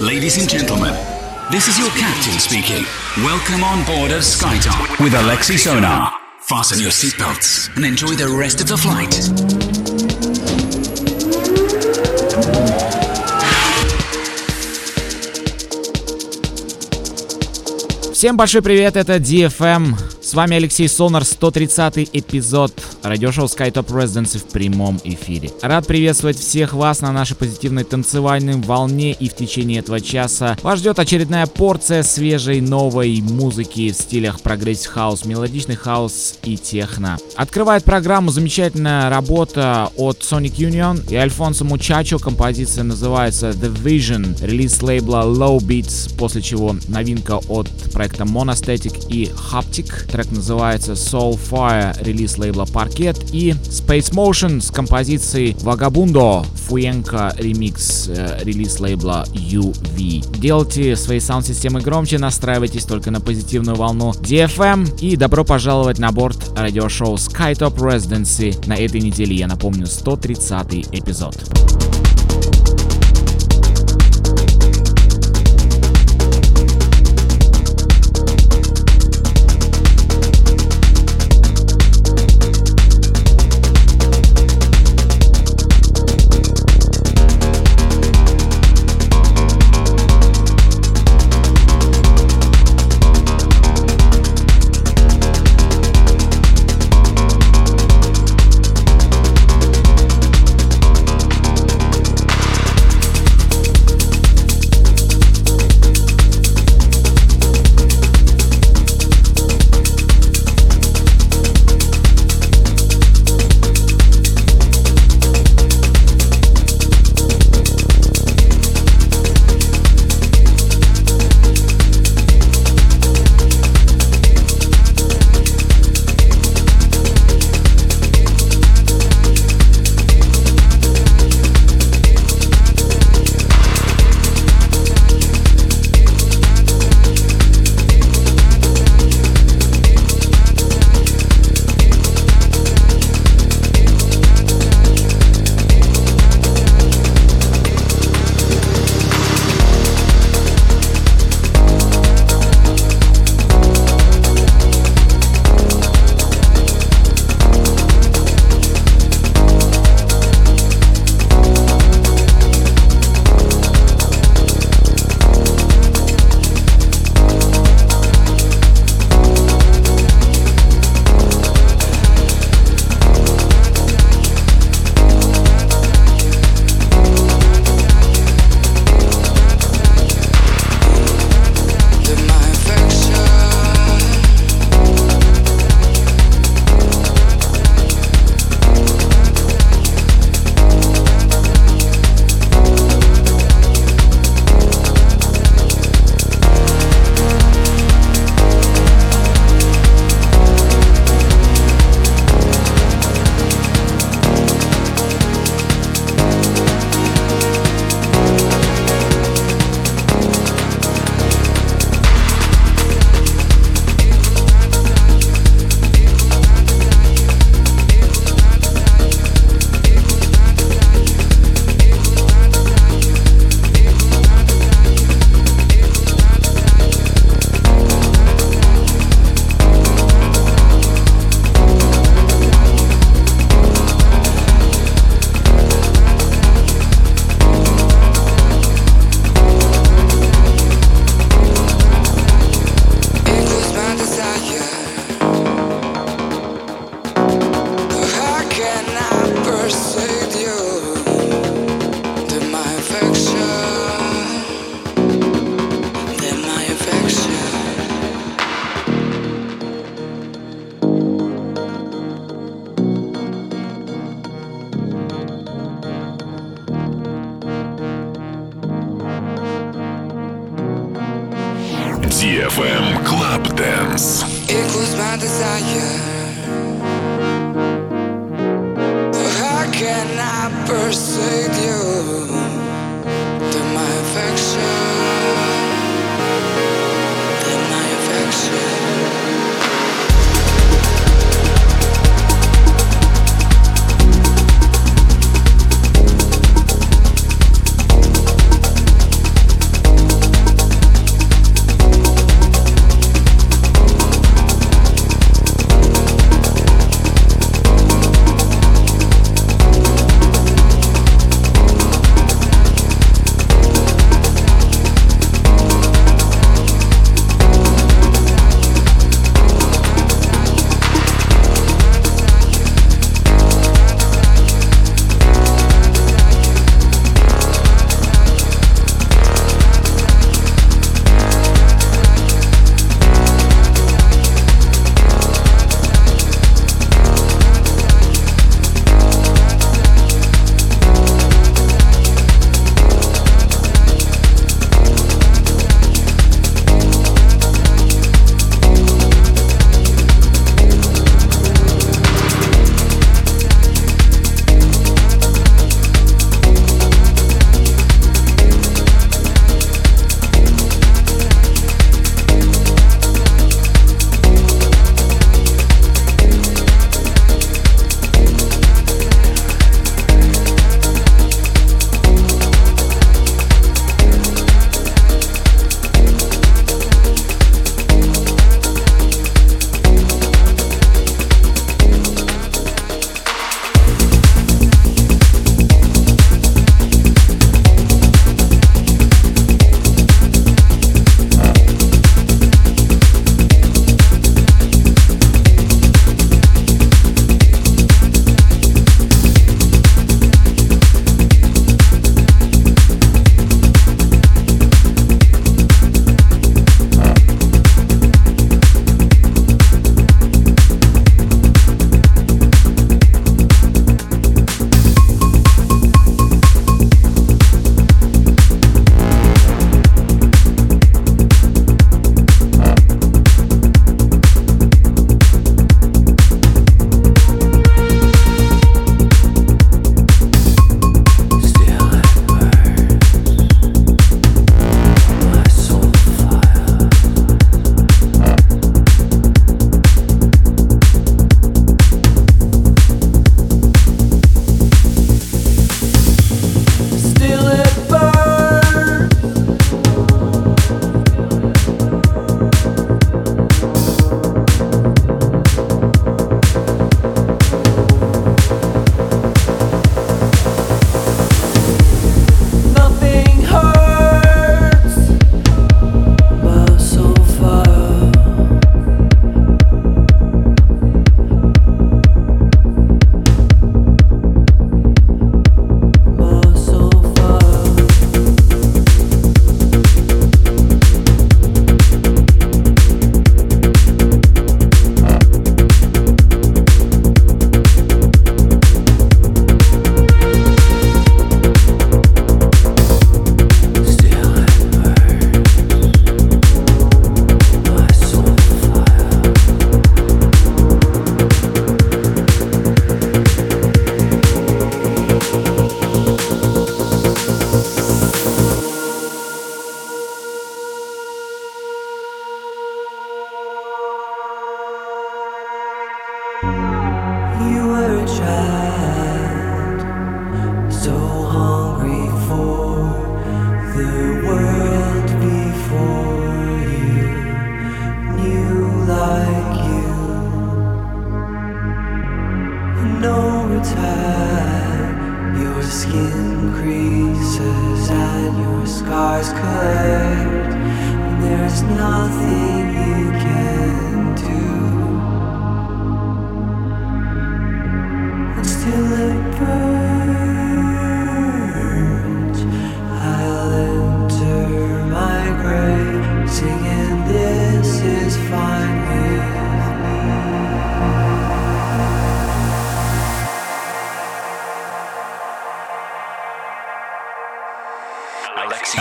Ladies and gentlemen, this is your captain speaking. Welcome on board of Skytop with Alexi Sonar. Fasten your seatbelts and enjoy the rest of the flight. Всем большой привет, это DFM. С вами Алексей Сонар, 130 эпизод радиошоу SkyTop Residency в прямом эфире. Рад приветствовать всех вас на нашей позитивной танцевальной волне и в течение этого часа вас ждет очередная порция свежей новой музыки в стилях прогрессив хаус, мелодичный хаус и техно. Открывает программу замечательная работа от Sonic Union и Альфонсо Мучачо. Композиция называется The Vision, релиз лейбла Low Beats, после чего новинка от проекта Monastatic и Haptic. Трек называется Soul Fire, релиз лейбла Parquet и Space Motion с композицией Vagabundo, Fuenka ремикс, э, релиз лейбла UV. Делайте свои саунд-системы громче, настраивайтесь только на позитивную волну DFM и добро пожаловать на борт радиошоу Skytop Residency на этой неделе, я напомню, 130 эпизод.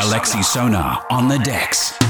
Alexi Sonar on the decks.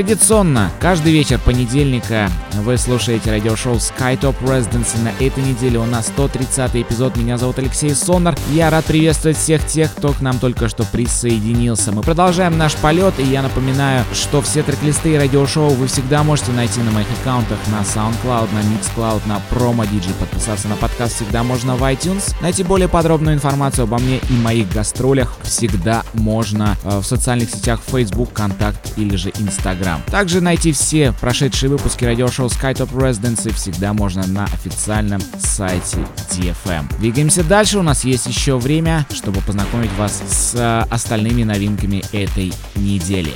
Традиционно, каждый вечер понедельника вы слушаете радиошоу SkyTop Residency. На этой неделе у нас 130 эпизод. Меня зовут Алексей Сонар. Я рад приветствовать всех тех, кто к нам только что присоединился. Мы продолжаем наш полет, и я напоминаю, что все трек-листы и радиошоу вы всегда можете найти на моих аккаунтах на SoundCloud, на Mixcloud, на Promo DJ. Подписаться на подкаст всегда можно в iTunes. Найти более подробную информацию обо мне и моих гастролях всегда можно э, в социальных сетях Facebook, Контакт или же Instagram. Instagram. Также найти все прошедшие выпуски радиошоу SkyTop Residency всегда можно на официальном сайте DFM. Двигаемся дальше, у нас есть еще время, чтобы познакомить вас с э, остальными новинками этой недели.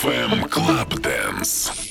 FM Club Dance.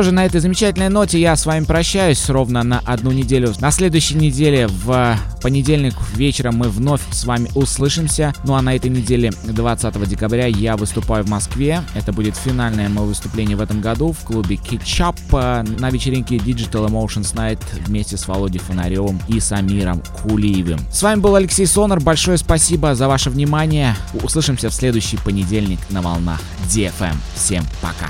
Что же, на этой замечательной ноте я с вами прощаюсь ровно на одну неделю. На следующей неделе в понедельник вечером мы вновь с вами услышимся. Ну а на этой неделе 20 декабря я выступаю в Москве. Это будет финальное мое выступление в этом году в клубе Кетчап на вечеринке Digital Emotions Night вместе с Володей Фонаревым и Самиром Кулиевым. С вами был Алексей Сонар. Большое спасибо за ваше внимание. Услышимся в следующий понедельник на волнах DFM. Всем пока.